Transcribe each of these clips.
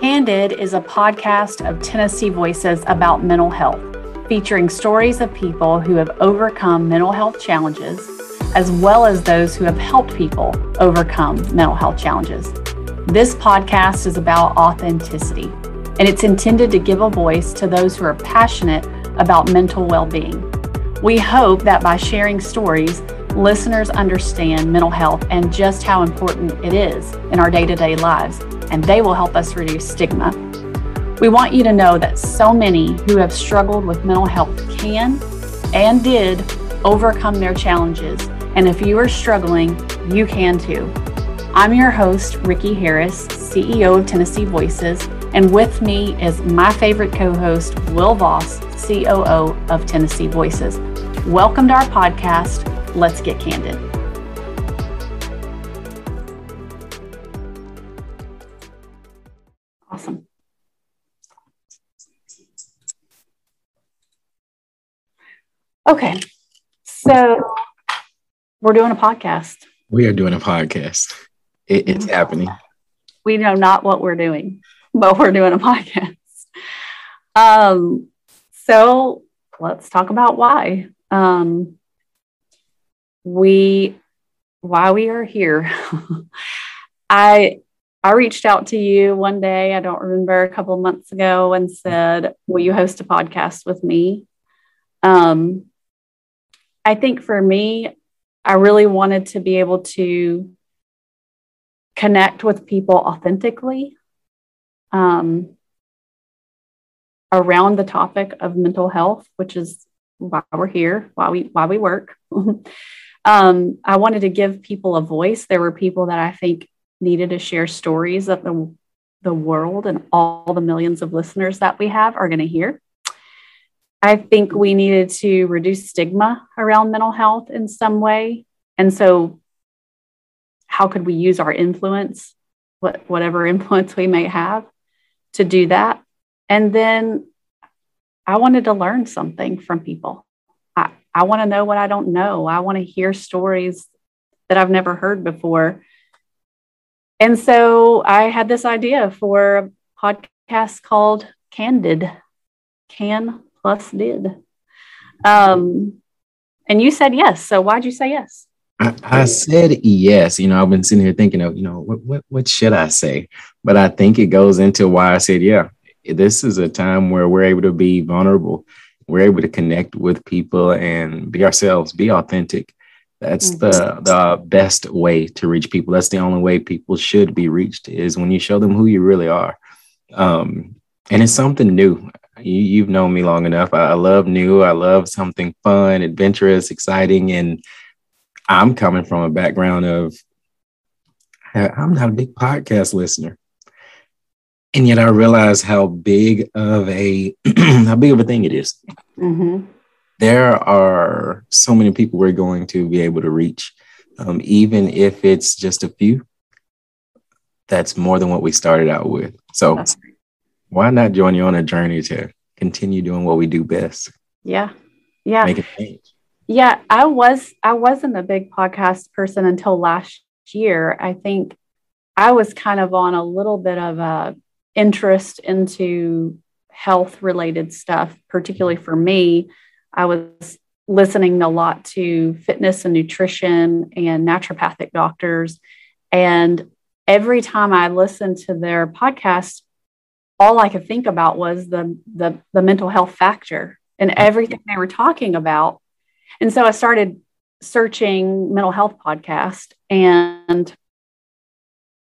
Candid is a podcast of Tennessee Voices about mental health, featuring stories of people who have overcome mental health challenges, as well as those who have helped people overcome mental health challenges. This podcast is about authenticity, and it's intended to give a voice to those who are passionate about mental well being. We hope that by sharing stories, listeners understand mental health and just how important it is in our day to day lives and they will help us reduce stigma. We want you to know that so many who have struggled with mental health can and did overcome their challenges. And if you are struggling, you can too. I'm your host, Ricky Harris, CEO of Tennessee Voices, and with me is my favorite co host, Will Voss, COO of Tennessee Voices. Welcome to our podcast. Let's get candid. Okay. So we're doing a podcast. We are doing a podcast. It, it's happening. We know not what we're doing, but we're doing a podcast. Um, so let's talk about why. Um, we why we are here. I I reached out to you one day, I don't remember, a couple months ago, and said, Will you host a podcast with me? Um, I think for me, I really wanted to be able to connect with people authentically um, around the topic of mental health, which is why we're here, why we why we work. um, I wanted to give people a voice. There were people that I think needed to share stories that the the world and all the millions of listeners that we have are going to hear. I think we needed to reduce stigma around mental health in some way. And so, how could we use our influence, whatever influence we may have, to do that? And then I wanted to learn something from people. I, I want to know what I don't know. I want to hear stories that I've never heard before. And so I had this idea for a podcast called Candid, Can plus did. Um, and you said yes. So why'd you say yes? I, I, said yes. You know, I've been sitting here thinking of, you know, what, what what should I say? But I think it goes into why I said, yeah, this is a time where we're able to be vulnerable. We're able to connect with people and be ourselves, be authentic. That's mm-hmm. the the best way to reach people. That's the only way people should be reached is when you show them who you really are. Um, and it's something new you, you've known me long enough. I, I love new. I love something fun, adventurous, exciting, and I'm coming from a background of I'm not a big podcast listener. And yet I realize how big of a how big of a thing it is. Mm-hmm. There are so many people we're going to be able to reach, um, even if it's just a few. That's more than what we started out with. So why not join you on a journey to continue doing what we do best? Yeah. Yeah. Make a change. Yeah, I was I wasn't a big podcast person until last year. I think I was kind of on a little bit of a interest into health related stuff, particularly for me. I was listening a lot to fitness and nutrition and naturopathic doctors. And every time I listened to their podcast, all I could think about was the, the, the mental health factor and mm-hmm. everything they were talking about. And so I started searching mental health podcast and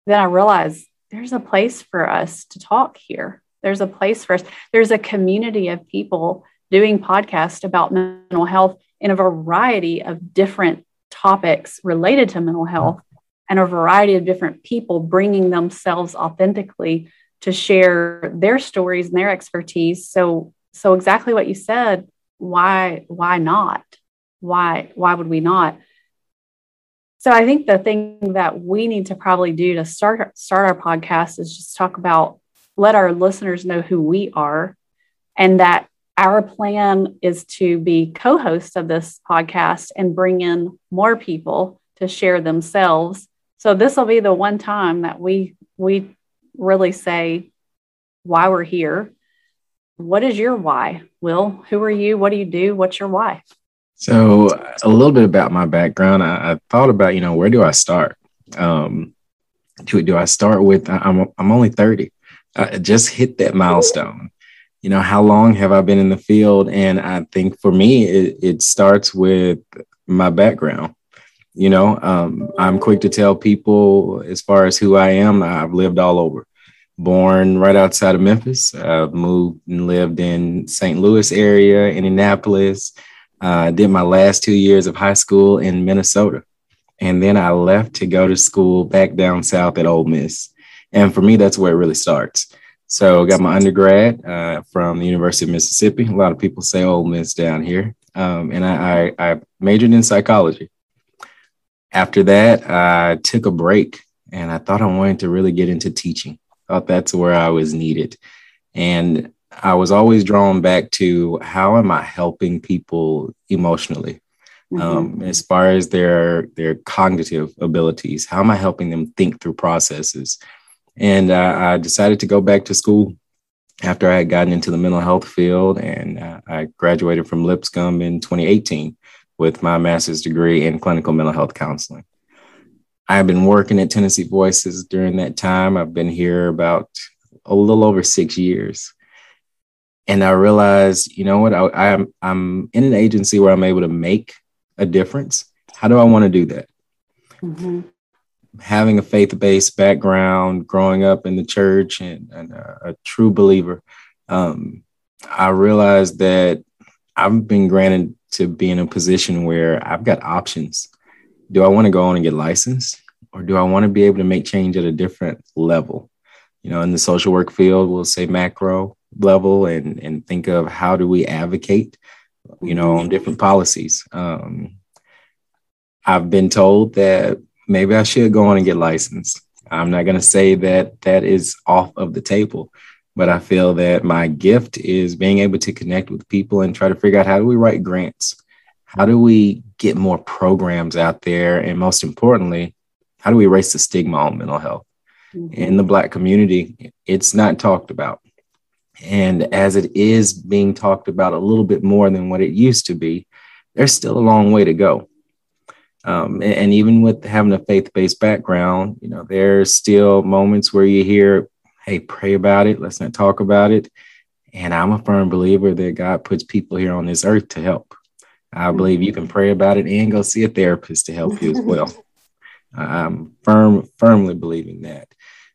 then I realized there's a place for us to talk here. There's a place for us. There's a community of people doing podcasts about mental health in a variety of different topics related to mental health mm-hmm. and a variety of different people bringing themselves authentically to share their stories and their expertise. So, so exactly what you said. Why, why not? Why, why would we not? So I think the thing that we need to probably do to start start our podcast is just talk about let our listeners know who we are and that our plan is to be co-hosts of this podcast and bring in more people to share themselves. So this will be the one time that we we really say, why we're here. What is your why? Will, who are you? What do you do? What's your why? So, a little bit about my background. I, I thought about, you know, where do I start? Um, do, do I start with, I'm, I'm only 30. I just hit that milestone. You know, how long have I been in the field? And I think for me, it, it starts with my background. You know, um, I'm quick to tell people as far as who I am, I've lived all over. Born right outside of Memphis, I've moved and lived in St. Louis area, Indianapolis. Uh, did my last two years of high school in Minnesota. And then I left to go to school back down south at Ole Miss. And for me, that's where it really starts. So I got my undergrad uh, from the University of Mississippi. A lot of people say Ole Miss down here. Um, and I, I, I majored in psychology. After that, I took a break and I thought I wanted to really get into teaching. Thought that's where I was needed. And I was always drawn back to how am I helping people emotionally? Mm-hmm. Um, as far as their their cognitive abilities, how am I helping them think through processes? And uh, I decided to go back to school after I had gotten into the mental health field, and uh, I graduated from Lipscomb in 2018 with my master's degree in clinical mental health counseling. I've been working at Tennessee Voices during that time. I've been here about a little over six years. And I realized, you know what, I, I'm, I'm in an agency where I'm able to make a difference. How do I want to do that? Mm-hmm. Having a faith based background, growing up in the church, and, and a, a, true believer, um, I realized that I've been granted to be in a position where I've got options. Do I want to go on and get licensed, or do I want to be able to make change at a different level? You know, in the social work field, we'll say macro level and, and think of how do we advocate you know, on different policies. Um, I've been told that maybe I should go on and get licensed. I'm not going to say that that is off of the table, but I feel that my gift is being able to connect with people and try to figure out how do we write grants? How do we get more programs out there? And most importantly, how do we erase the stigma on mental health? Mm-hmm. In the Black community, it's not talked about. And as it is being talked about a little bit more than what it used to be, there's still a long way to go. Um, and, and, even with having a faith-based background, you know, there's still moments where you hear, "Hey, pray about it. Let's not talk about it." And I'm a firm believer that God puts people here on this earth to help. I believe you can pray about it and go see a therapist to help you as well. I'm firm, firmly believing that.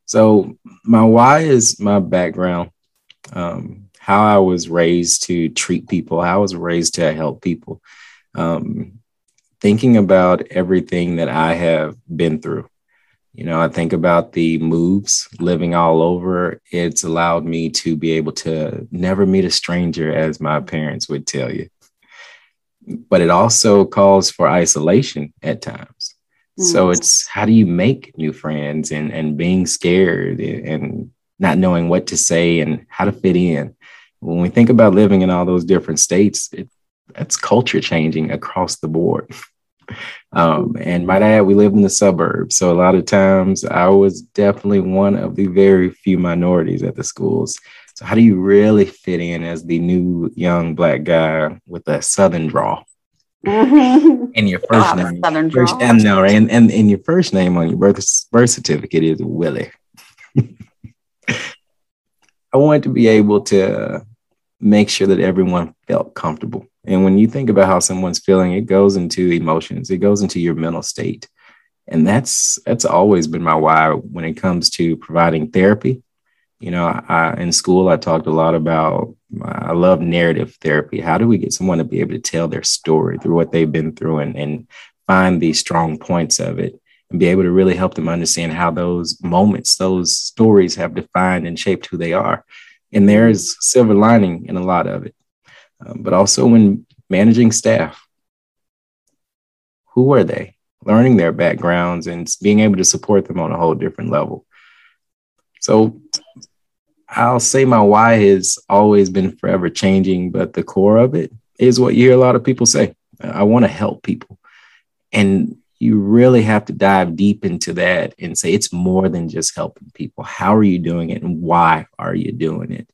So my why is my background um, how I was raised to treat people, how I was raised to help people. Um, thinking about everything that I have been through. You know, I think about the moves, living all over. It's allowed me to be able to never meet a stranger, as my parents would tell you. But it also calls for isolation at times. Mm. So it's how do you make new friends and, and being scared and not knowing what to say and how to fit in. When we think about living in all those different states, it, that's culture changing across the board. Um, and my dad, we lived in the suburbs. So a lot of times I was definitely one of the very few minorities at the schools. So how do you really fit in as the new young black guy with a Southern draw? Mm-hmm. And your first oh, name, Southern first, draw. And, no, and, and, and your first name on your birth, birth certificate is Willie. I wanted to be able to make sure that everyone felt comfortable. And when you think about how someone's feeling, it goes into emotions, it goes into your mental state. And that's that's always been my why when it comes to providing therapy. You know, I, in school, I talked a lot about I love narrative therapy. How do we get someone to be able to tell their story through what they've been through and, and find the strong points of it? and be able to really help them understand how those moments, those stories have defined and shaped who they are. And there is silver lining in a lot of it. Um, but also when managing staff, who are they? Learning their backgrounds and being able to support them on a whole different level. So I'll say my why has always been forever changing, but the core of it is what you hear a lot of people say. I want to help people. And you really have to dive deep into that and say it's more than just helping people. How are you doing it and why are you doing it?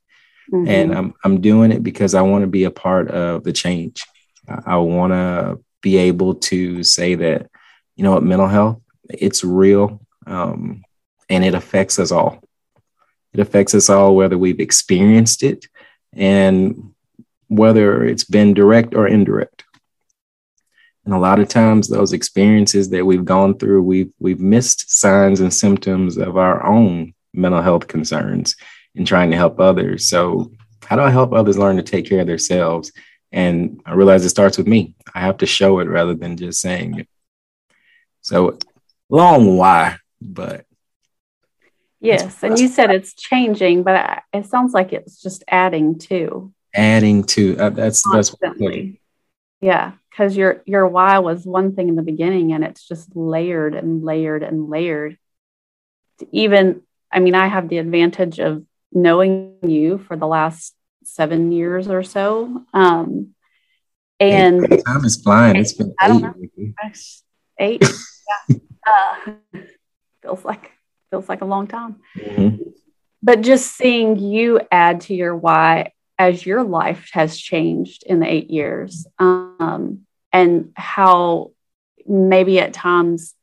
Mm-hmm. And I'm I'm doing it because I want to be a part of the change. I, want to be able to say that, you know what, mental health, it's real um, and it affects us all. It affects us all, whether we've experienced it and whether it's been direct or indirect. And a lot of times those experiences that we've gone through, we've we've missed signs and symptoms of our own mental health concerns in trying to help others. So how do I help others learn to take care of themselves? And I realize it starts with me. I have to show it rather than just saying it. So long why, but yes. And you said it's changing, but it sounds like it's just adding to. Adding to uh, that's Constantly. that's yeah because your your why was one thing in the beginning and it's just layered and layered and layered even i mean i have the advantage of knowing you for the last seven years or so. Um and hey, time is flying. It's been I don't eight, know, eight. Yeah. uh, feels like feels like a long time. Mm-hmm. but just seeing you add to your why as your life has changed in the eight years um, and how maybe at times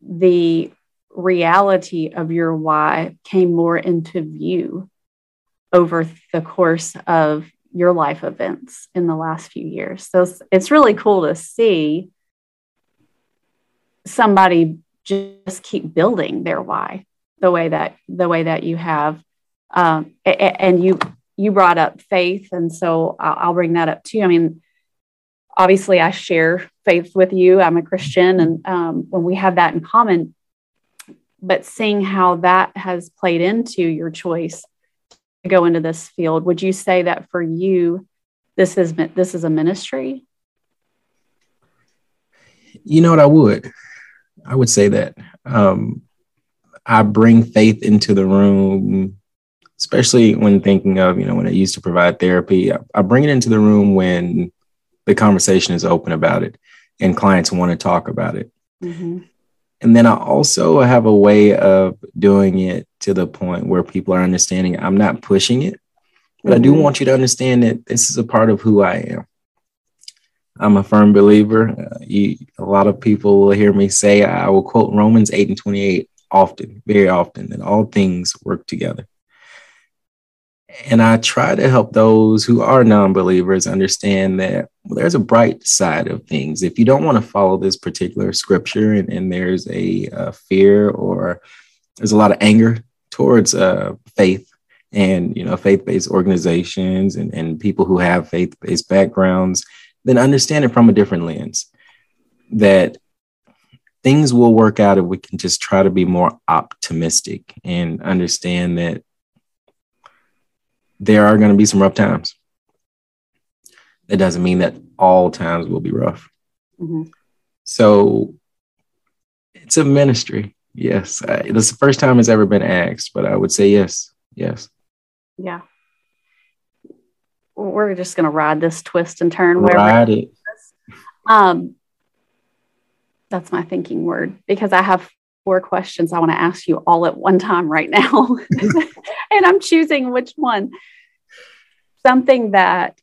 the reality of your why came more into view over the course of your life events in the last few years. So it's, really cool to see somebody just keep building their why the way that the way that you have um, and you you brought up faith, and so I'll, I'll bring that up too. I mean, obviously, I share faith with you. I'm a Christian, and um, when we have that in common, but seeing how that has played into your choice to go into this field, would you say that for you, this is this is a ministry? You know what I would. I would say that um, I bring faith into the room especially when thinking of, you know, when I used to provide therapy, I, I bring it into the room when the conversation is open about it and clients want to talk about it. Mm-hmm. And then I also have a way of doing it to the point where people are understanding I'm not pushing it, but mm-hmm. I do mm-hmm. want you to understand that this is a part of who I am. I'm a firm believer. Uh, you, a lot of people will hear me say, I will quote Romans 8 and 28 often, very often, that all things work together. And I try to help those who are non believers understand that well, there's a bright side of things. If you don't want to follow this particular scripture and, and there's a, a, fear or there's a lot of anger towards uh, faith and you know faith-based organizations and, and people who have faith-based backgrounds, then understand it from a different lens. That things will work out if we can just try to be more optimistic and understand that there are going to be some rough times. That doesn't mean that all times will be rough. Mm-hmm. So it's a ministry. Yes. I, it's the first time it's ever been asked, but I would say yes. Yes. Yeah. We're just going to ride this twist and turn. Ride it. Um, that's my thinking word because I have four questions I want to ask you all at one time right now. and I'm choosing which one. Something that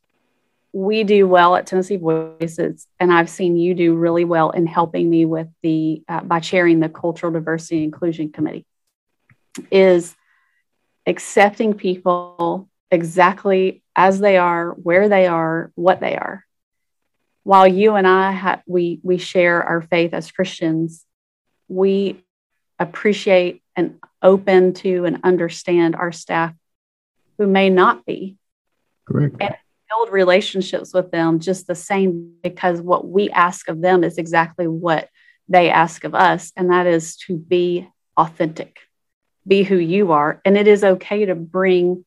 we do well at Tennessee Voices, and I've seen you do really well in helping me with the uh, by chairing the Cultural Diversity and Inclusion Committee, is accepting people exactly as they are, where they are, what they are. While you and I ha- we we share our faith as Christians, we appreciate and open to and understand our staff who may not be. Correct. And build relationships with them just the same because what we ask of them is exactly what they ask of us, and that is to be authentic, be who you are. And it is okay to bring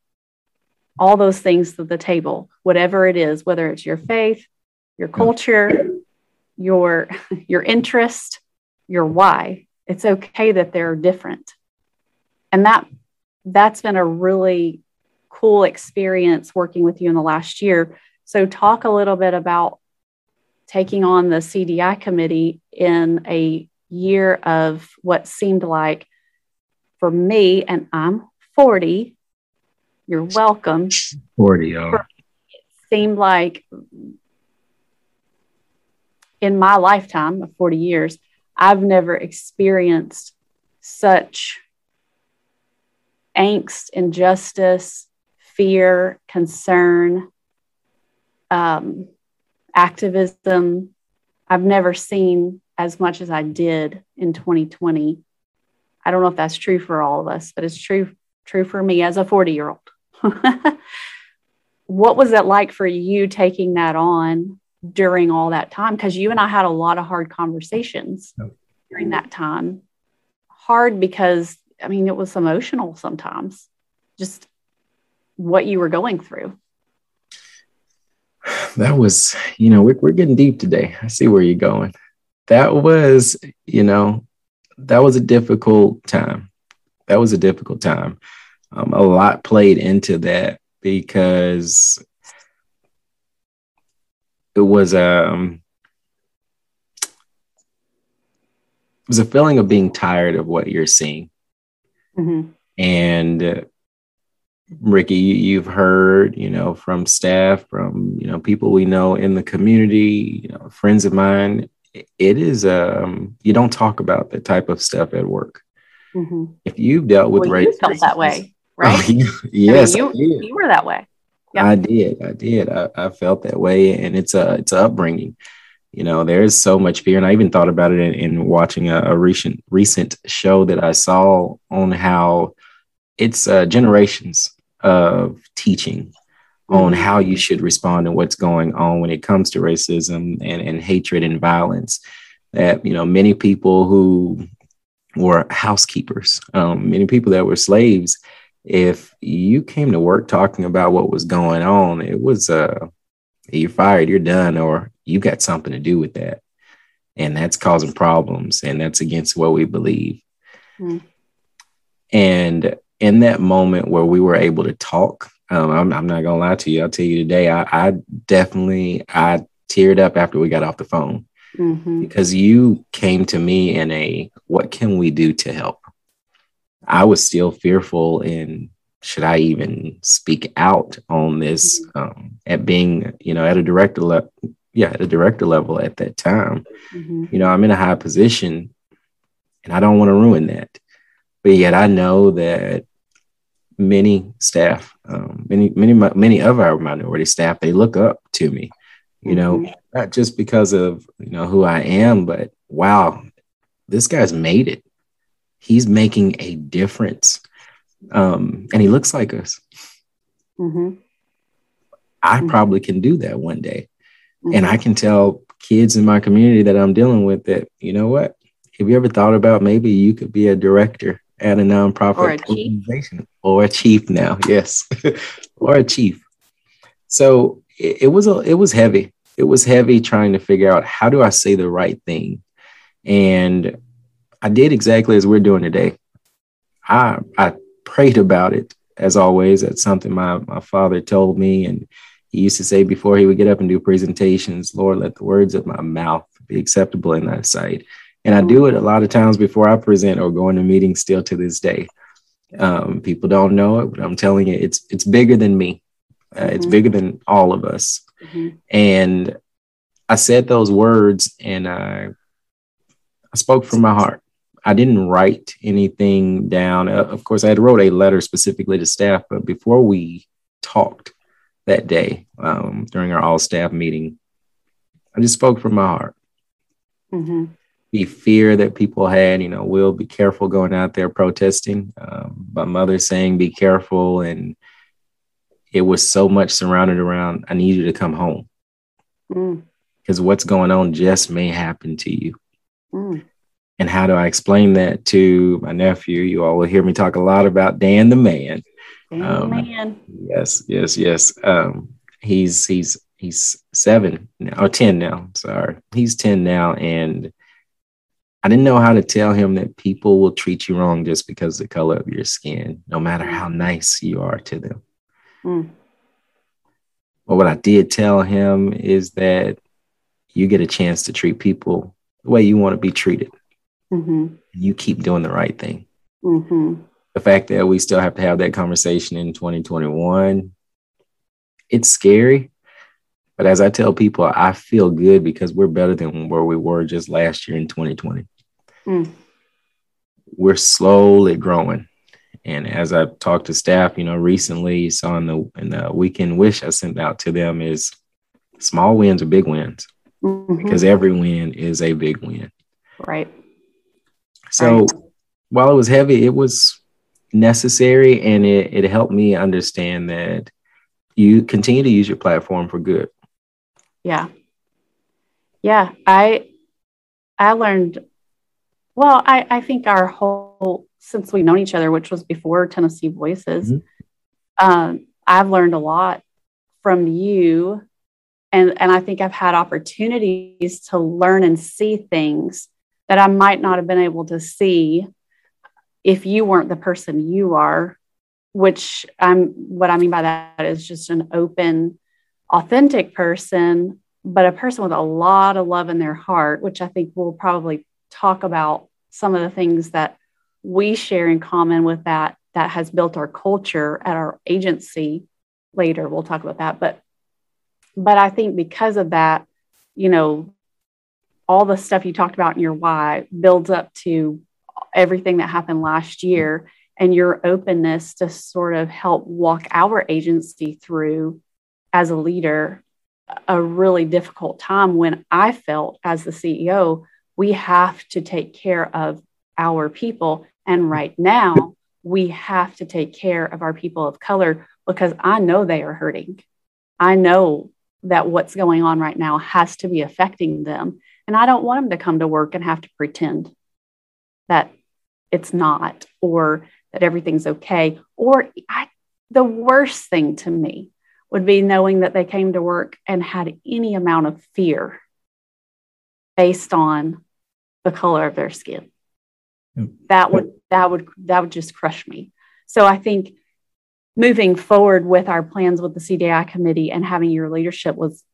all those things to the table, whatever it is, whether it's your faith, your culture, your your interest, your why it's okay that they're different and that that's been a really cool experience working with you in the last year so talk a little bit about taking on the CDI committee in a year of what seemed like for me, and I'm 40, you're welcome. 40, oh. It seemed like in my lifetime of 40 years, I've never experienced such angst, injustice, fear, concern, um, activism. I've never seen as much as I did in 2020. I don't know if that's true for all of us, but it's true true for me as a 40 year old. what was it like for you taking that on during all that time? Because you and I had a lot of hard conversations during that time. Hard because, I mean, it was emotional sometimes, just what you were going through. That was, you know, we're, we're getting deep today. I see where you're going. That was, you know, that was a difficult time. That was a difficult time. Um, a lot played into that because it was um it was a feeling of being tired of what you're seeing. Mm-hmm. And uh, Ricky, you, have heard, you know, from staff, from you know, people we know in the community, you know, friends of mine. It is um, you don't talk about that type of stuff at work. Mm-hmm. If you've dealt with well, race, you felt that way, right? Oh, yes, I mean, you, you were that way. Yeah. I did. I did. I, I, felt that way, and it's a it's a upbringing. You know, there's so much fear, and I even thought about it in, in watching a, a, recent recent show that I saw on how it's uh, generations of teaching mm-hmm. on how you should respond and what's going on when it comes to racism and, and hatred and violence. That you know, many people who were housekeepers, um, many people that were slaves if you came to work talking about what was going on, it was uh you're fired, you're done, or you got something to do with that. And that's causing problems, and that's against what we believe. Mm. And in that moment where we were able to talk, um, I'm, I'm, not gonna lie to you. I'll tell you today, I, I definitely I teared up after we got off the phone mm-hmm. because you came to me in a what can we do to help? I was still fearful in should I even speak out on this mm-hmm. um, at being, you know, at a director level, yeah, at a director level at that time. Mm-hmm. You know, I'm in a high position and I don't want to ruin that. But yet I know that many staff, um, many, many, many of our minority staff, they look up to me, you know, mm-hmm. not just because of, you know, who I am, but wow, this guy's made it he's making a difference. Um, and he looks like us. Mm-hmm. I mm-hmm. probably can do that one day. Mm-hmm. And I can tell kids in my community that I'm dealing with that, you know what? Have you ever thought about maybe you could be a director at a nonprofit or a organization or a chief now? Yes, or a chief. So it, it was a, it was heavy. It was heavy trying to figure out how do I say the right thing, and I did exactly as we're doing today. I I prayed about it as always. That's something my my father told me, and he used to say before he would get up and do presentations, Lord, let the words of my mouth be acceptable in thy sight. And I do it a lot of times before I present or go into meetings still to this day. Um, people don't know it, but I'm telling you, it's it's bigger than me. Uh, mm-hmm. It's bigger than all of us. Mm-hmm. And I said those words, and I I spoke from my heart. I didn't write anything down. Uh, of course, I had wrote a letter specifically to staff, but before we talked that day um, during our all staff meeting, I just spoke from my heart. Mm-hmm. The fear that people had, you know, will be careful going out there protesting. Um, my mother saying, "Be careful," and it was so much surrounded around. I need you to come home because mm. what's going on just may happen to you. Mm. And how do I explain that to my nephew? You all will hear me talk a lot about Dan the man. Dan um, the man. Yes, yes, yes. Um, he's he's he's seven now, or ten now. Sorry, he's ten now, and I didn't know how to tell him that people will treat you wrong just because the color of your skin, no matter how nice you are to them. Mm. But what I did tell him is that you get a chance to treat people the way you want to be treated. Mm-hmm. You keep doing the right thing. Mm-hmm. The fact that we still have to have that conversation in 2021, it's scary. But as I tell people, I feel good because we're better than where we were just last year in 2020. Mm. We're slowly growing. And as I talked to staff, you know, recently saw in the in the weekend wish I sent out to them is small wins are big wins Mm-hmm. because every win is a big win. right. So Right. while it was heavy, it was necessary and it, it helped me understand that you continue to use your platform for good. Yeah. Yeah. I I learned well, I, I think our whole since we've known each other, which was before Tennessee Voices, Mhm. um, I've learned a lot from you. And and I think I've had opportunities to learn and see things that I might not have been able to see if you weren't the person you are, which I'm what I mean by that is just an open, authentic person, but a person with a lot of love in their heart, which I think we'll probably talk about some of the things that we share in common with that that has built our culture at our agency later. We'll talk about that. But but I think because of that, you know, all the stuff you talked about in your why builds up to everything that happened last year and your openness to sort of help walk our agency through as a leader a really difficult time when I felt as the CEO, we have to take care of our people. And right now, we have to take care of our people of color because I know they are hurting. I know that what's going on right now has to be affecting them. And I don't want them to come to work and have to pretend that it's not or that everything's okay. Or I, the worst thing to me would be knowing that they came to work and had any amount of fear based on the color of their skin. Yep. That would that would that would just crush me. So I think moving forward with our plans with the CDI committee and having your leadership was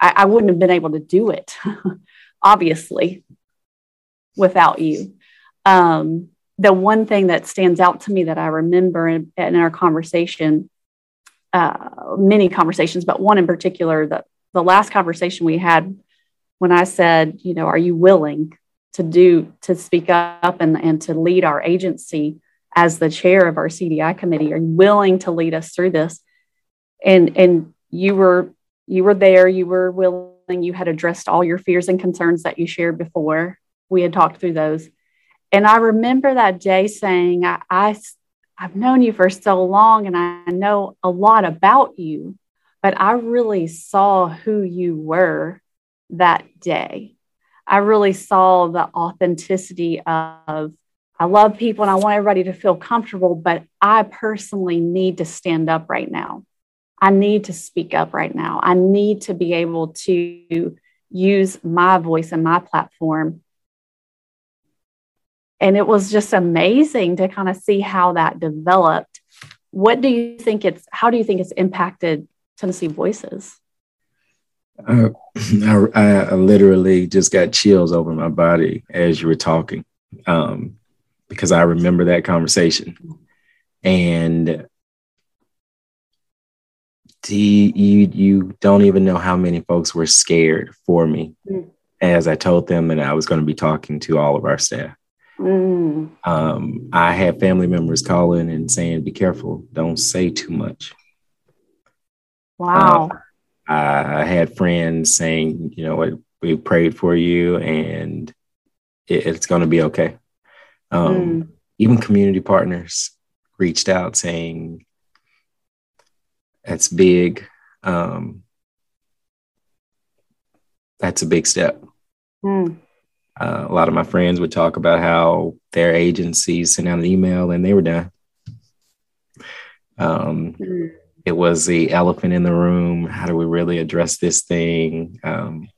I, I wouldn't have been able to do it, obviously, without you. Um, the one thing that stands out to me that I remember in, in our conversation, uh, many conversations, but one in particular, the, the last conversation we had when I said, you know, are you willing to do, to speak up and, and to lead our agency as the chair of our CDI committee? Are you willing to lead us through this? And, and you were, you were there, you were willing, you had addressed all your fears and concerns that you shared before. We had talked through those. And I remember that day saying, I, I, I've known you for so long and I know a lot about you, but I really saw who you were that day. I really saw the authenticity of, I love people and I want everybody to feel comfortable, but I personally need to stand up right now. I need to speak up right now. I need to be able to use my voice and my platform and it was just amazing to kind of see how that developed what do you think it's how do you think it's impacted tennessee voices Uh, I, I literally just got chills over my body as you were talking um, because I remember that conversation. And you, you don't even know how many folks were scared for me Mm. as I told them that I was going to be talking to all of our staff. Mm, Um, I had family members calling and saying, be careful, don't say too much. wow I had friends saying, you know what, we prayed for you and it, it's going to be okay. Um, Mm. Even community partners reached out saying, that's big. Um, that's a big step. Mm, Uh, a lot of my friends would talk about how their agencies sent out an email and they were done. Um, mm, it was the elephant in the room. How do we really address this thing? Um,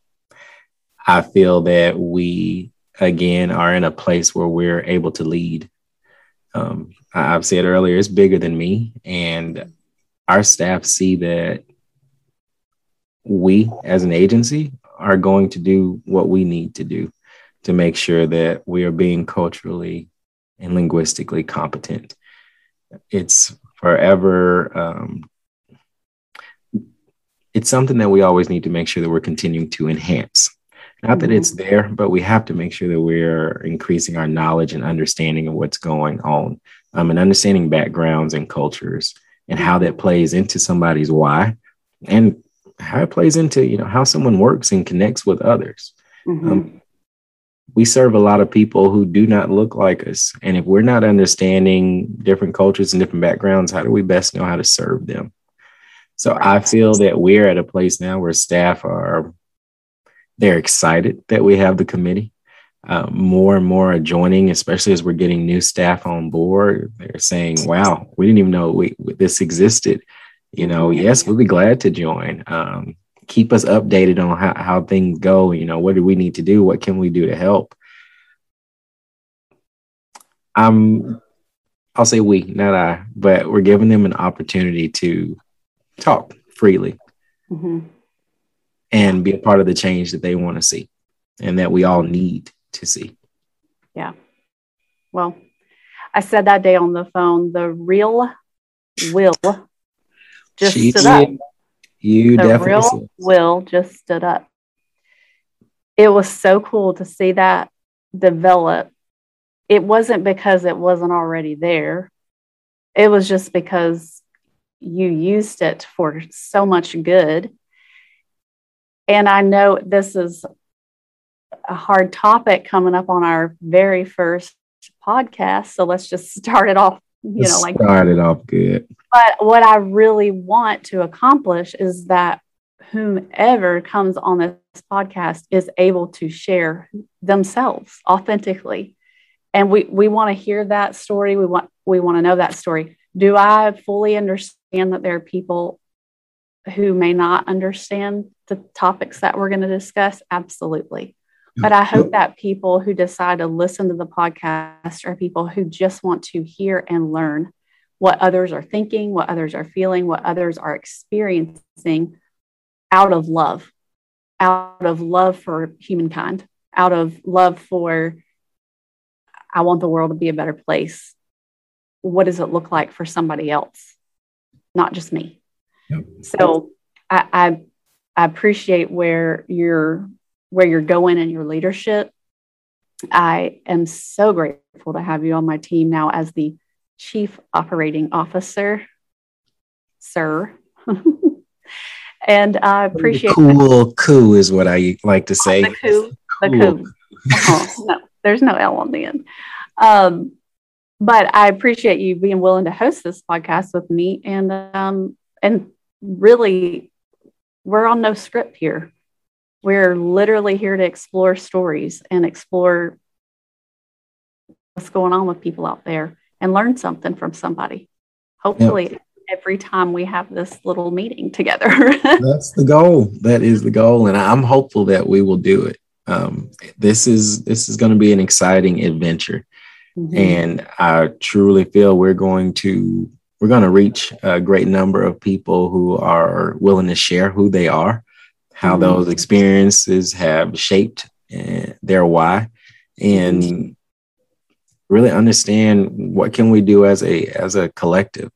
I feel that we, again, are in a place where we're able to lead. Um, I've said earlier, it's bigger than me, and our staff see that we as an agency are going to do what we need to do to make sure that we are being culturally and linguistically competent. It's forever, um, it's something that we always need to make sure that we're continuing to enhance. Not that it's mm-hmm. there, but we have to make sure that we're increasing our knowledge and understanding of what's going on um, and understanding backgrounds and cultures and how that plays into somebody's why and how it plays into you know how someone works and connects with others. Mm-hmm. um, we serve a lot of people who do not look like us. And if we're not understanding different cultures and different backgrounds how do we best know how to serve them? So i feel that we're at a place now where staff are they're excited that we have the committee uh, more and more are joining, especially as we're getting new staff on board. They're saying, "Wow, we didn't even know we, this existed." You know, yes, we'll be glad to join. Um, keep us updated on how, how things go. You know, what do we need to do? What can we do to help? I'm, I'll say we, not I, but we're giving them an opportunity to talk freely mm-hmm. and be a part of the change that they want to see and that we all need to see. Yeah. Well, I said that day on the phone, the real will just she stood did. up. You the definitely real said. will just stood up. It was so cool to see that develop. It wasn't because it wasn't already there. It was just because you used it for so much good. And I know this is a hard topic coming up on our very first podcast. So let's just start it off, you let's know, like start it off good. But what I really want to accomplish is that whomever comes on this podcast is able to share themselves authentically. And we, we want to hear that story. We want we want to know that story. Do I fully understand that there are people who may not understand the topics that we're going to discuss? Absolutely. But I hope that people who decide to listen to the podcast are people who just want to hear and learn what others are thinking, what others are feeling, what others are experiencing out of love, out of love for humankind, out of love for, I want the world to be a better place. What does it look like for somebody else, not just me? Yep. So I, I, I appreciate where you're where you're going in your leadership. I am so grateful to have you on my team now as the Chief Operating Officer, sir. and I appreciate the cool that. coup is what I like to say. The coup. The coup. Uh-huh. no, there's no L on the end. Um, but I appreciate you being willing to host this podcast with me, and um, and really, we're on no script here. We're literally here to explore stories and explore what's going on with people out there and learn something from somebody. Hopefully, yep. every time we have this little meeting together. That's the goal. That is the goal, and I'm hopeful that we will do it. Um, this is this is going to be an exciting adventure, mm-hmm. and I truly feel we're going to we're going to reach a great number of people who are willing to share who they are how mm-hmm. those experiences have shaped uh, their why. And really understand what can we do as a as a collective?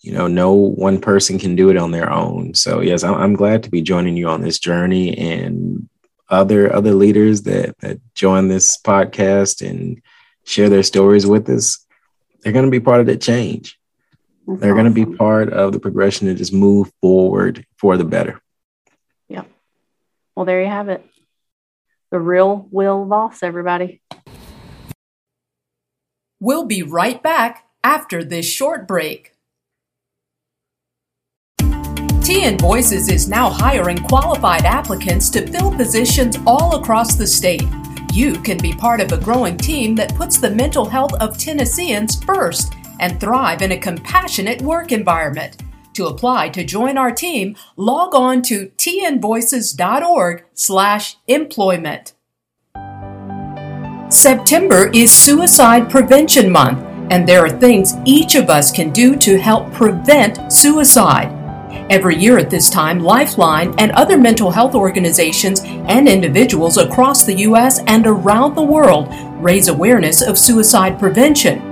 You know no one person can do it on their own. So yes i'm, I'm glad to be joining you on this journey and other other leaders that that join this podcast and share their stories with us. They're going to be part of that change. That's they're awesome. going to be part of the progression to just move forward for the better well, there you have it. The real Will Voss, everybody. We'll be right back after this short break. TN Voices is now hiring qualified applicants to fill positions all across the state. You can be part of a growing team that puts the mental health of Tennesseans first and thrive in a compassionate work environment. To apply to join our team, log on to tnvoices.org slash employment. September is Suicide Prevention Month, and there are things each of us can do to help prevent suicide. Every year at this time, Lifeline and other mental health organizations and individuals across the U.S. and around the world raise awareness of suicide prevention.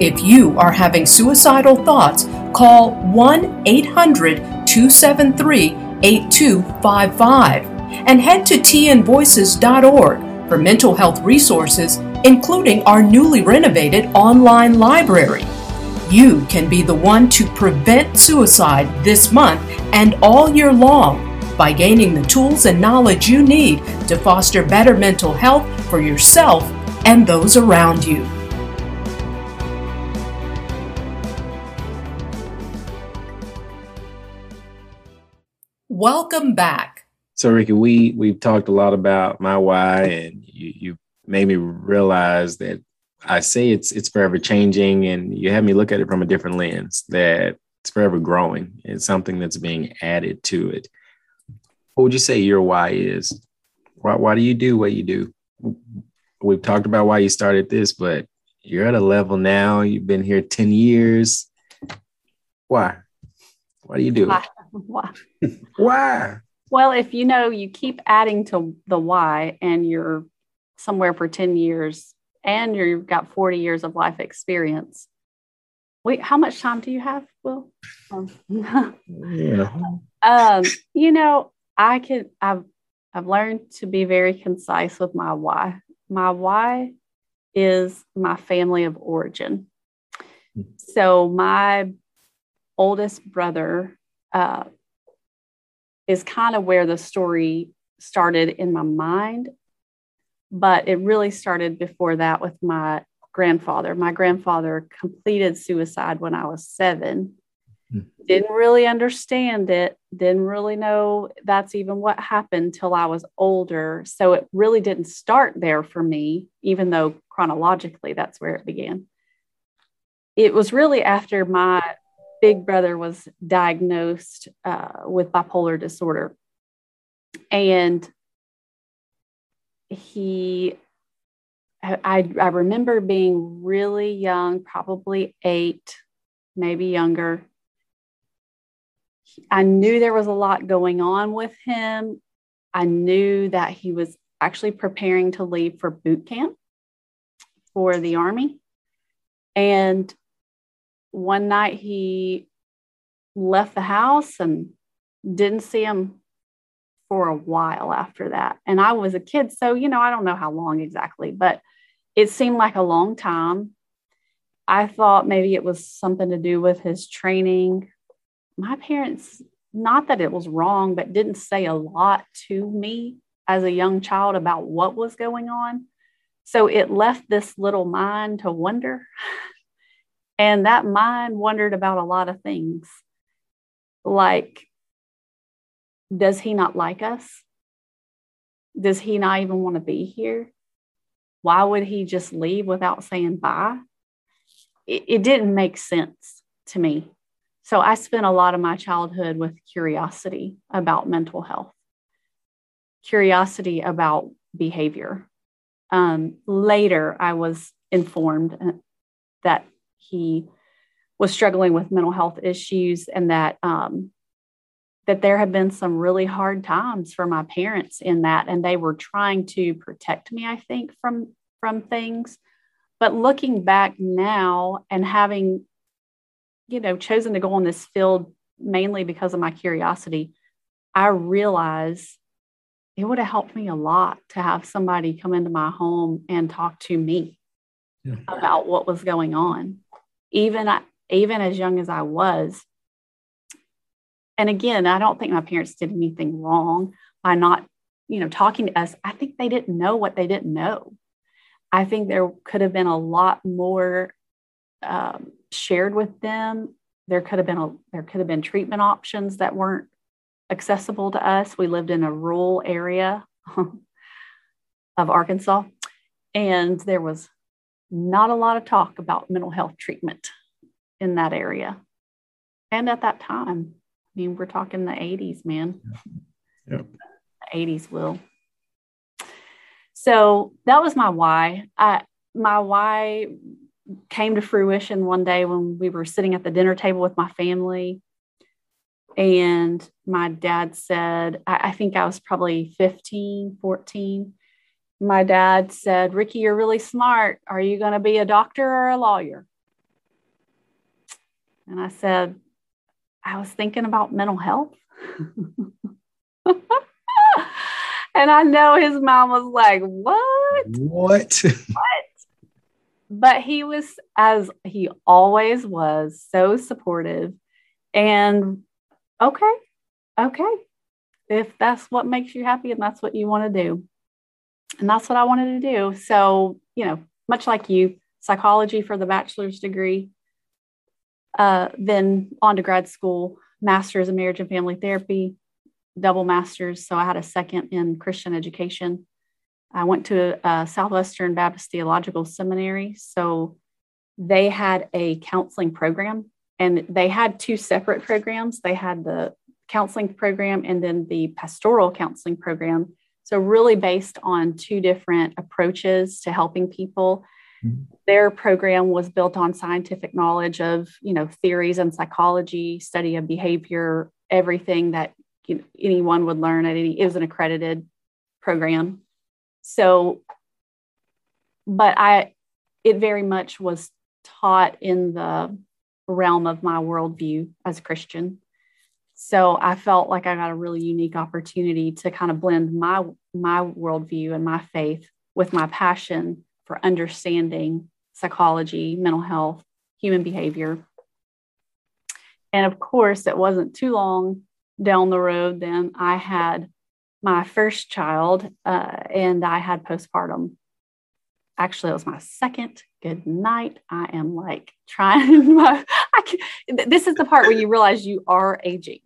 If you are having suicidal thoughts, call 1 800 273 8255 and head to tnvoices.org for mental health resources, including our newly renovated online library. You can be the one to prevent suicide this month and all year long by gaining the tools and knowledge you need to foster better mental health for yourself and those around you. Welcome back. So, Ricky, we we've talked a lot about my why, and you, you made me realize that I say it's it's forever changing, and you have me look at it from a different lens. That it's forever growing. It's something that's being added to it. What would you say your why is? Why why do you do what you do? We've talked about why you started this, but you're at a level now. You've been here ten years. Why? Why do you do it? Why? why? Well, if you know you keep adding to the why and you're somewhere for 10 years and you've got 40 years of life experience. Wait, how much time do you have, Will? Um, yeah. um, you know, I can I've I've learned to be very concise with my why. My why is my family of origin. So my oldest brother uh, is kind of where the story started in my mind. But it really started before that with my grandfather. My grandfather completed suicide when I was seven. Mm. Didn't really understand it, didn't really know that's even what happened till I was older. So it really didn't start there for me, even though chronologically that's where it began. It was really after my big brother was diagnosed uh, with bipolar disorder. And he, I, I remember being really young, probably eight, maybe younger. I knew there was a lot going on with him. I knew that he was actually preparing to leave for boot camp for the Army. And one night he left the house and didn't see him for a while after that. And I was a kid, so you know, I don't know how long exactly, but it seemed like a long time. I thought maybe it was something to do with his training. My parents, not that it was wrong, but didn't say a lot to me as a young child about what was going on. So it left this little mind to wonder and that mind wondered about a lot of things like, does he not like us? Does he not even want to be here? Why would he just leave without saying bye? It, it didn't make sense to me. So I spent a lot of my childhood with curiosity about mental health, curiosity about behavior. Um, later, I was informed uh, that he was struggling with mental health issues and that um, that there have been some really hard times for my parents in that and they were trying to protect me i think from from things but looking back now and having you know chosen to go on this field mainly because of my curiosity i realize it would have helped me a lot to have somebody come into my home and talk to me yeah. about what was going on even I, even as young as I was. And again, I don't think my parents did anything wrong by not, you know, talking to us. I think they didn't know what they didn't know. I think there could have been a lot more um, shared with them. There could have been a there could have been treatment options that weren't accessible to us. We lived in a rural area of Arkansas, and there was not a lot of talk about mental health treatment in that area. And at that time, I mean, we're talking the 80s, man. Yep. The 80s will. So that was my why. I, my why came to fruition one day when we were sitting at the dinner table with my family. And my dad said, I, I think I was probably 15, 14. My dad said, Ricky, you're really smart. Are you going to be a doctor or a lawyer? And I said, I was thinking about mental health. and I know his mom was like, What? What? what? But he was, as he always was, so supportive. And okay, okay, if that's what makes you happy and that's what you want to do. And that's what I wanted to do. So, you know, much like you, psychology for the bachelor's degree, uh, then on to grad school, master's in marriage and family therapy, double master's. So I had a second in Christian education. I went to a Southwestern Baptist Theological Seminary. So they had a counseling program and they had two separate programs. They had the counseling program and then the pastoral counseling program. So, really based on two different approaches to helping people. Mm-hmm. Their program was built on scientific knowledge of you know theories and psychology study of behavior everything that you know, anyone would learn at any it was an accredited program. So but i it very much was taught in the realm of my worldview as a christian so i felt like i got a really unique opportunity to kind of blend my my worldview and my faith with my passion for understanding psychology, mental health, human behavior. And of course, it wasn't too long down the road, then I had my first child uh, and I had postpartum. Actually, it was my second. Good night. I am like trying my. I can, this is the part where you realize you are aging.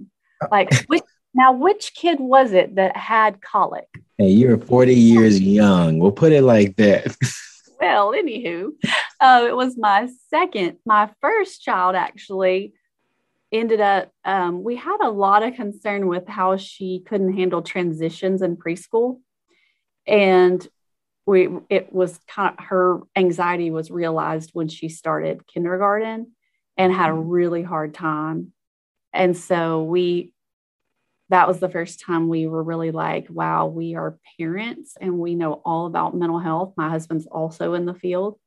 Like, which, now, which kid was it that had colic? Hey, you're 40 years young. We'll put it like that. well, anywho, uh, it was my second. My first child actually ended up, um, we had a lot of concern with how she couldn't handle transitions in preschool. And we, it was kind of her anxiety was realized when she started kindergarten and had a mm-hmm. really hard time. And so we that was the first time we were really like, wow, we are parents and we know all about mental health. My husband's also in the field,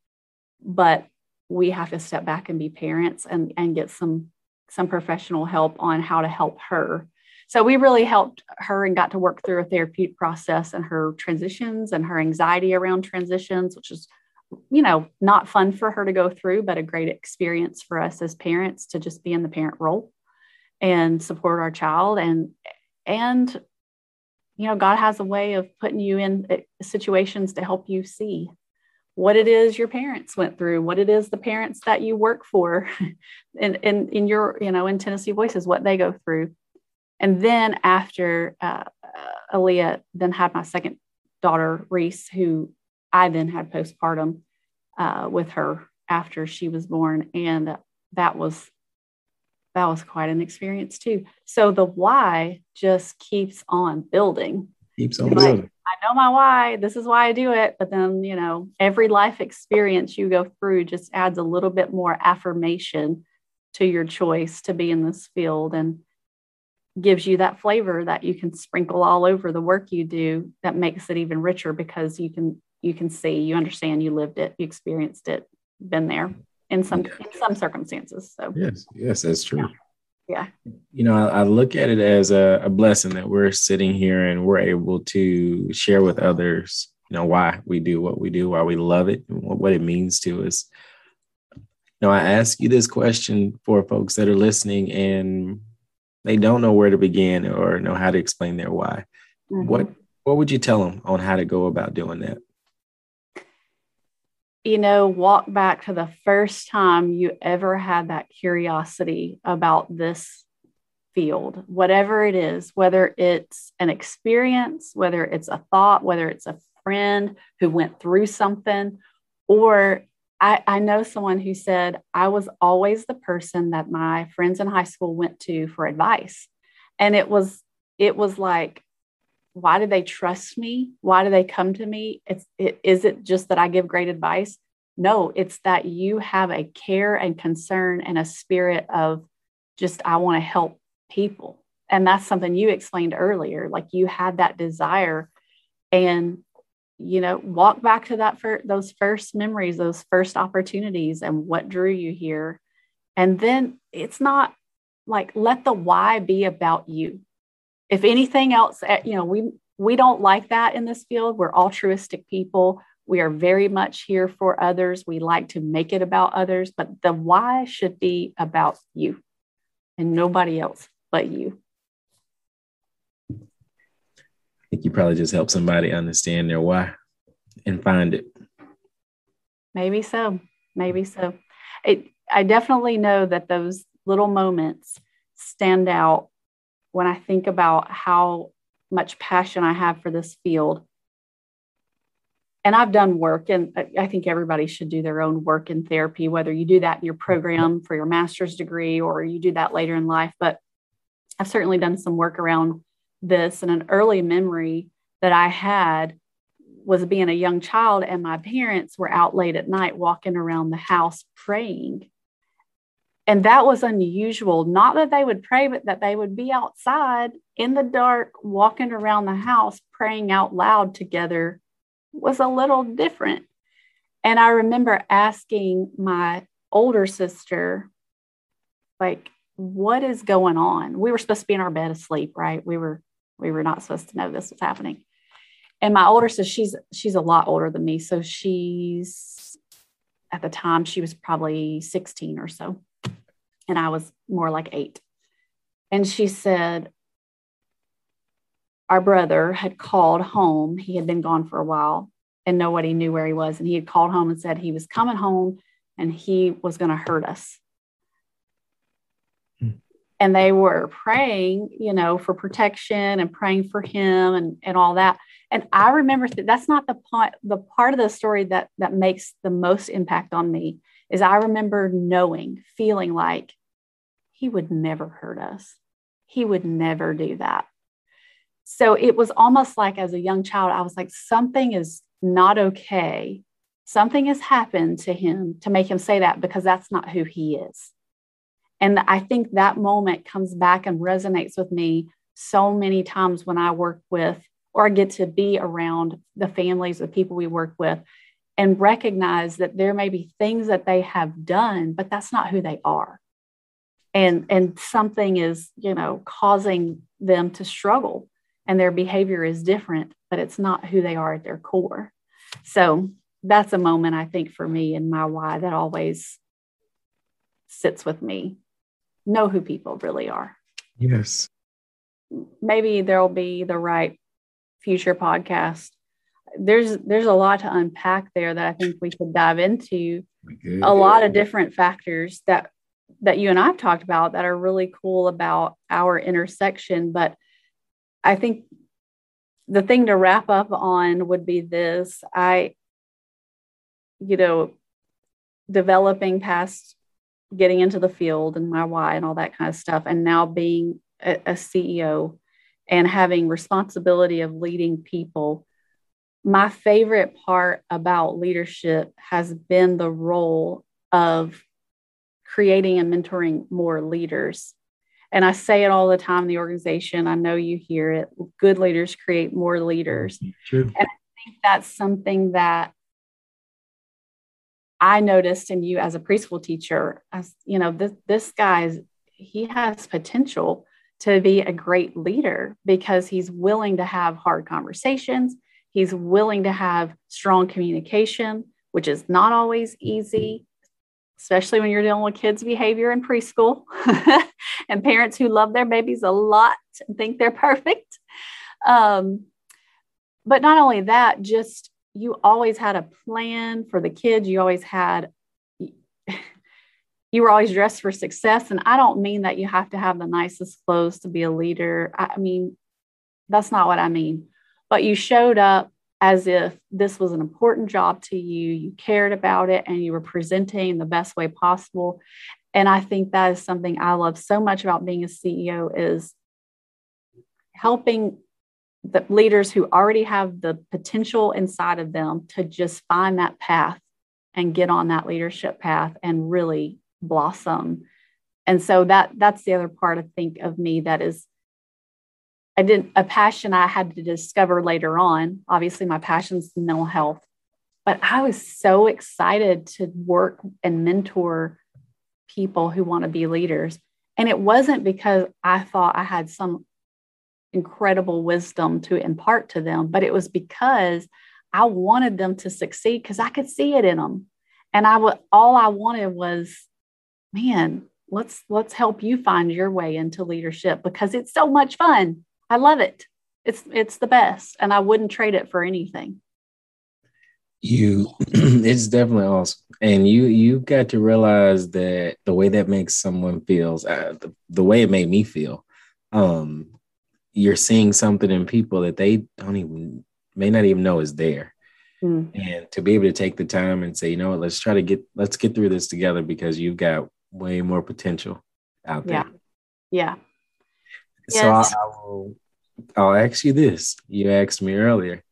but we have to step back and be parents and, and get some some professional help on how to help her. So we really helped her and got to work through a therapeutic process and her transitions and her anxiety around transitions, which is, you know, not fun for her to go through, but a great experience for us as parents to just be in the parent role and support our child. And and you know god has a way of putting you in eh, situations to help you see what it is your parents went through what it is the parents that you work for in, in, in your you know in tennessee voices what they go through and then after uh, uh, aaliyah then had my second daughter reese who i then had postpartum uh, with her after she was born and that was that was quite an experience too. So the why just keeps on building. Keeps on building. I know my why. This is why I do it. But then, you know, every life experience you go through just adds a little bit more affirmation to your choice to be in this field and gives you that flavor that you can sprinkle all over the work you do that makes it even richer because you can you can see you understand you lived it you experienced it been there in some yeah. in some circumstances. So yes, yes, that's true. Yeah. You know, I, I look at it as a, a, blessing that we're sitting here and we're able to share with others, you know, why we do what we do, why we love it, and what, what it means to us. You know, I ask you this question for folks that are listening and they don't know where to begin or know how to explain their why. Mm-hmm. What what would you tell them on how to go about doing that? you know, walk back to the first time you ever had that curiosity about this field, whatever it is, whether it's an experience, whether it's a thought, whether it's a friend who went through something, or I, I know someone who said, I was always the person that my friends in high school went to for advice. And it was, it was like, why do they trust me? Why do they come to me? It's it, is it just that I give great advice? No, it's that you have a care and concern and a spirit of just I want to help people. And that's something you explained earlier. Like you had that desire and you know walk back to that for those first memories those first opportunities and what drew you here. And then it's not like let the why be about you. If anything else eh, you know we we don't like that in this field. We're altruistic people. We are very much here for others. We like to make it about others but the why should be about you and nobody else but you i think you probably just help somebody understand their why and find it maybe so maybe so it, i definitely know that those little moments stand out when I think about how much passion I have for this field. And I've done work, and I think everybody should do their own work in therapy, whether you do that in your program for your master's degree or you do that later in life. But I've certainly done some work around this. And an early memory that I had was being a young child, and my parents were out late at night walking around the house praying and that was unusual. Not that they would pray, but that they would be outside in the dark, walking around the house, praying out loud together was a little different. And I remember asking my older sister, like, what is going on? We were supposed to be in our bed asleep, right? We were we were not supposed to know this was happening. And my older sister, she's she's a lot older than me. So she's at the time she was probably 16 or so and I was more like eight. And she said, Our brother had called home. He had been gone for a while and nobody knew where he was. And he had called home and said he was coming home and he was going to hurt us. And they were praying, you know, for protection and praying for him and, and all that. And I remember th- that's not the part, the part of the story that that makes the most impact on me is I remember knowing, feeling like he would never hurt us. He would never do that. So it was almost like as a young child, I was like, something is not okay. Something has happened to him to make him say that because that's not who he is. And I think that moment comes back and resonates with me so many times when I work with or I get to be around the families, the people we work with, and recognize that there may be things that they have done, but that's not who they are. And and something is you know causing them to struggle and their behavior is different but it's not who they are at their core. So that's a moment i think for me and my why that always sits with me know who people really are. Yes. Maybe there'll be the right future podcast. There's there's a lot to unpack there that i think we could dive into. A lot of different factors that that you and I've talked about that are really cool about our intersection. But I think the thing to wrap up on would be this. I, you know, developing past getting into the field and my why and all that kind of stuff, and now being a, a CEO and having responsibility of leading people. My favorite part about leadership has been the role of creating and mentoring more leaders. And I say it all the time in the organization. I know you hear it. Good leaders create more leaders. True. And I think that's something that I noticed in you as a preschool teacher. You know, this this guy's he has potential to be a great leader because he's willing to have hard conversations. He's willing to have strong communication, which is not always easy especially when you're dealing with kids' behavior in preschool and parents who love their babies a lot and think they're perfect. Um, but not only that, just you always had a plan for the kids. You always had, you were always dressed for success. And I don't mean that you have to have the nicest clothes to be a leader. I mean, that's not what I mean. But you showed up as if this was an important job to you, you cared about it, and you were presenting the best way possible. And I think that is something I love so much about being a CEO is helping the leaders who already have the potential inside of them to just find that path and get on that leadership path and really blossom and so that that's the other part I think of me that is I didn't a passion I had to discover later on. Obviously, my passion is mental health, but I was so excited to work and mentor people who want to be leaders. And it wasn't because I thought I had some incredible wisdom to impart to them, but it was because I wanted them to succeed because I could see it in them. And I would all I wanted was, man, let's let's help you find your way into leadership because it's so much fun. I love it. It's it's the best, and I wouldn't trade it for anything. You, it's definitely awesome, and you you got to realize that the way that makes someone feels, uh, the, the way it made me feel. Um, you're seeing something in people that they don't even may not even know is there. Mm. And to be able to take the time and say, you know what, let's try to get let's get through this together because you've got way more potential out there. Yeah. Yeah. So yes. I, will I'll ask you this. You asked me earlier.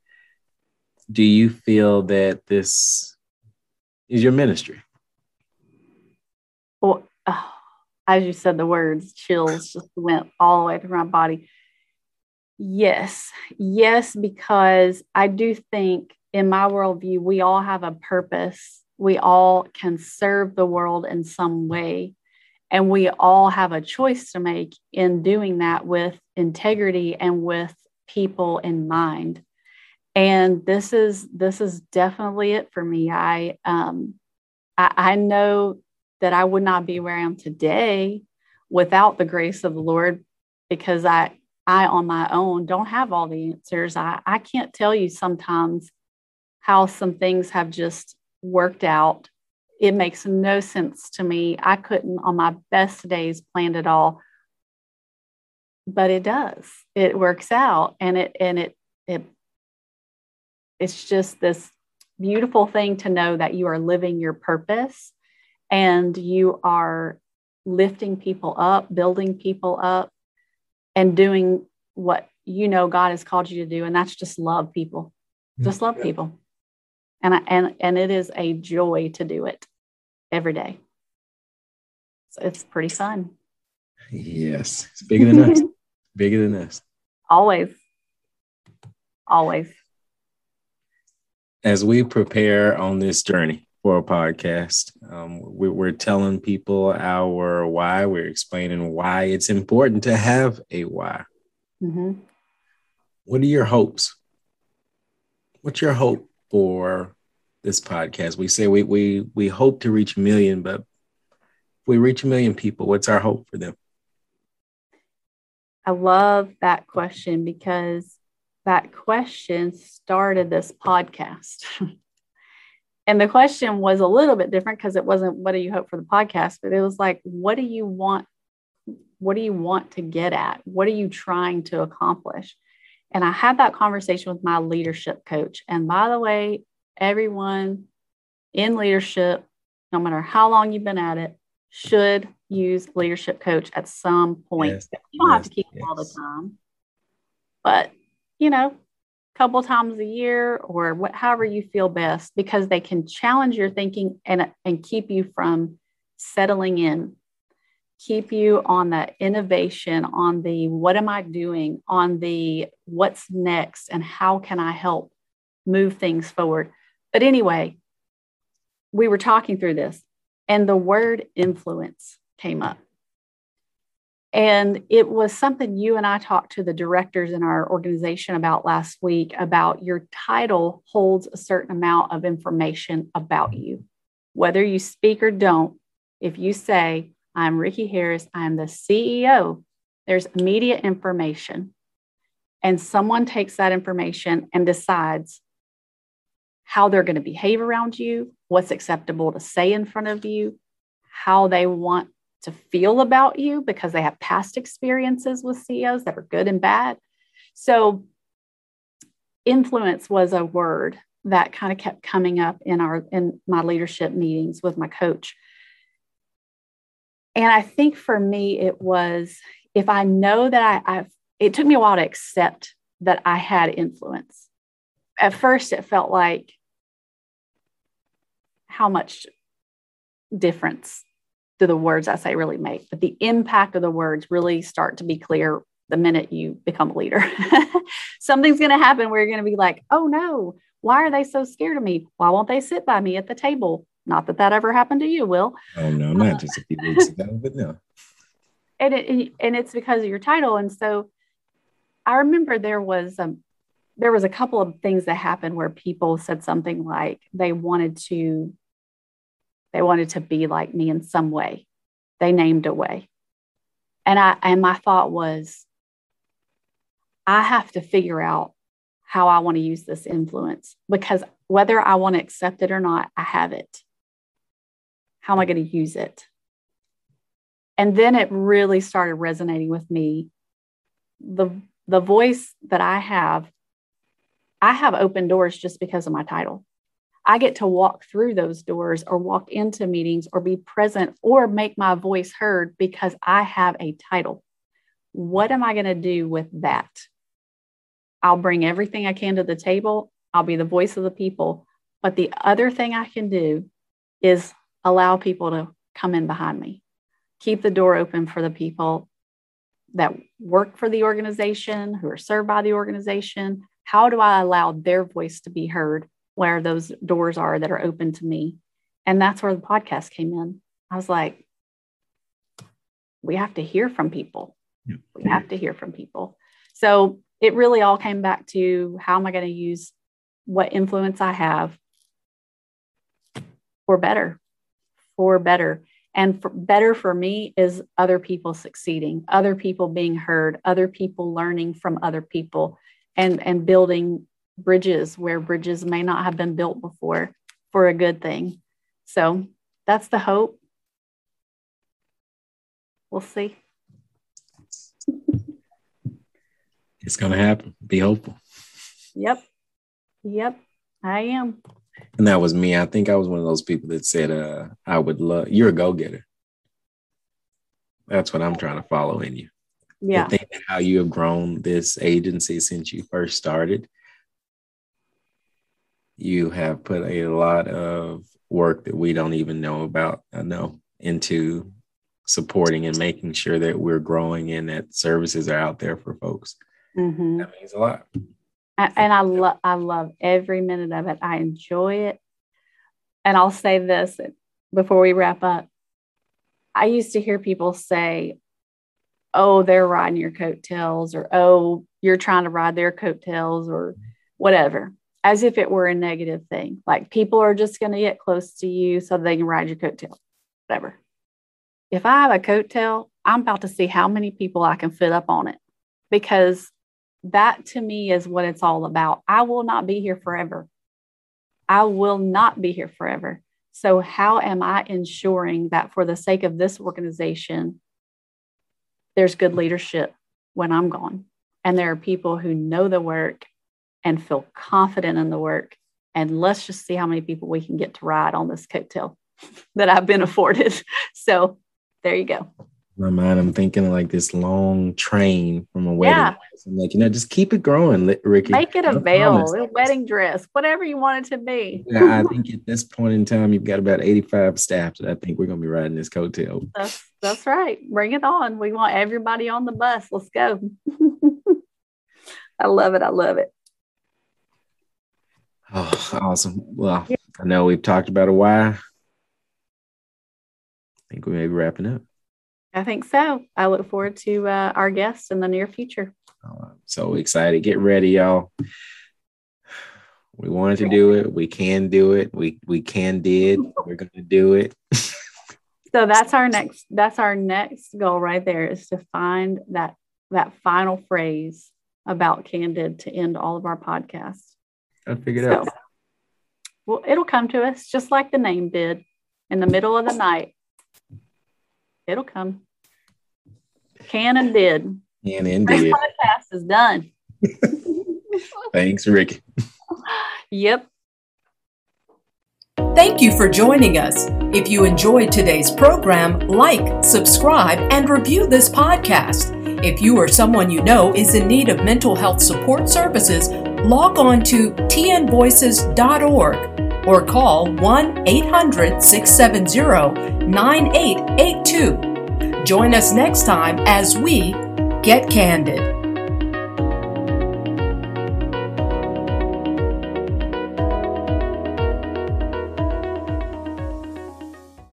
Do you feel that this is your ministry? Well, oh, as you said the words, chills just went all the way through my body. Yes, yes, because I do think in my worldview, we all have a purpose. We all can serve the world in some way. And we all have a choice to make in doing that with integrity and with people in mind. And this is this is definitely it for me. I um I, I know that I would not be where I am today without the grace of the Lord because I I, on my own, don't have all the answers. I, I can't tell you sometimes how some things have just worked out. It makes no sense to me. I couldn't, on my best days, plan it all, but it does. It works out, and it and it it it's just this beautiful thing to know that you are living your purpose and you are lifting people up, building people up, and doing what you know God has called you to do, and that's just love people, mm. just love people, and I, and and it is a joy to do it every day. So it's pretty fun. Yes, it's bigger than us. Bigger than us. Always. Always. As we prepare on this journey, for a podcast. Um, we, we're telling people our why. We're explaining why it's important to have a why. Mm-hmm. What are your hopes? What's your hope for this podcast? We say we we we hope to reach a million, but if we reach a million people, what's our hope for them? I love that question because that question started this podcast. and the question was a little bit different because it wasn't what do you hope for the podcast but it was like what do you want what do you want to get at what are you trying to accomplish and i had that conversation with my leadership coach and by the way everyone in leadership no matter how long you've been at it should use leadership coach at some point yes. you don't yes. have to keep yes. it all the time but you know couple times a year or what, however you feel best because they can challenge your thinking and, and keep you from settling in. Keep you on the innovation on the what am i doing on the what's next and how can i help move things forward. But anyway we were talking through this and the word influence came up and it was something you and I talked to the directors in our organization about last week about your title holds a certain amount of information about you. Whether you speak or don't, if you say, I'm Ricky Harris, I'm the CEO, there's immediate information. And someone takes that information and decides how they're going to behave around you, what's acceptable to say in front of you, how they want to feel about you because they have past experiences with CEOs that are good and bad. So, influence was a word that kind of kept coming up in our in my leadership meetings with my coach. And I think for me, it was if I know that I, I've, it took me a while to accept that I had influence. At first, it felt like how much difference do the words I say really make, but the impact of the words really start to be clear the minute you become a leader. Something's going to happen where you're going to be like, oh no, why are they so scared of me? Why won't they sit by me at the table? Not that that ever happened to you, Will. Oh no, not uh, just a few weeks ago, but no. And it, and it's because of your title. And so I remember there was um there was a couple of things that happened where people said something like they wanted to they wanted to be like me in some way. They named a way. And I and my thought was I have to figure out how I want to use this influence because whether I want to accept it or not, I have it. How am I going to use it? And then it really started resonating with me. The, the voice that I have, I have open doors just because of my title. I get to walk through those doors or walk into meetings or be present or make my voice heard because I have a title. What am I going to do with that? I'll bring everything I can to the table. I'll be the voice of the people. But the other thing I can do is allow people to come in behind me, keep the door open for the people that work for the organization, who are served by the organization. How do I allow their voice to be heard where those doors are that are open to me? And that's where the podcast came in. I was like, we have to hear from people. We have to hear from people. So it really all came back to how am I going to use what influence I have for better, for better. And for better for me is other people succeeding, other people being heard, other people learning from other people, and, and building bridges where bridges may not have been built before for a good thing. So that's the hope. We'll see. It's going to happen. Be hopeful. Yep. Yep. I am. And that was me. I think I was one of those people that said, uh, I would love, you're a go getter. That's what I'm trying to follow in you. Yeah. I think how you have grown this agency since you first started. You have put a lot of work that we don't even know about, I know, into supporting and making sure that we're growing and that services are out there for folks. Mm-hmm. That means a lot. I, and I love I love every minute of it. I enjoy it. And I'll say this before we wrap up. I used to hear people say, "Oh, they're riding your coattails," or "Oh, you're trying to ride their coattails," or whatever, as if it were a negative thing. Like people are just going to get close to you so they can ride your coattail, whatever. If I have a coattail, I'm about to see how many people I can fit up on it because that to me is what it's all about. I will not be here forever. I will not be here forever. So, how am I ensuring that for the sake of this organization, there's good leadership when I'm gone? And there are people who know the work and feel confident in the work. And let's just see how many people we can get to ride on this coattail that I've been afforded. So, there you go my mind, I'm thinking like this long train from a wedding. Yeah. I'm like, you know, just keep it growing, Ricky. Make it a veil, a wedding dress, whatever you want it to be. yeah, I think at this point in time, you've got about 85 staff that I think we're going to be riding this coattail. That's, that's right. Bring it on. We want everybody on the bus. Let's go. I love it. I love it. Oh, awesome. Well, yeah. I know we've talked about a why. I think we may be wrapping up. I think so. I look forward to uh, our guests in the near future. Oh, I'm so excited. Get ready, y'all. We wanted to do it. We can do it. We we can did. We're gonna do it. so that's our next that's our next goal right there is to find that that final phrase about candid to end all of our podcasts. I figured so, out. Well, it'll come to us just like the name did in the middle of the night. It'll come. Can and did. Can and did. This podcast is done. Thanks, Ricky. Yep. Thank you for joining us. If you enjoyed today's program, like, subscribe, and review this podcast. If you or someone you know is in need of mental health support services, log on to tnvoices.org or call 1 800 670 9882. Join us next time as we get candid.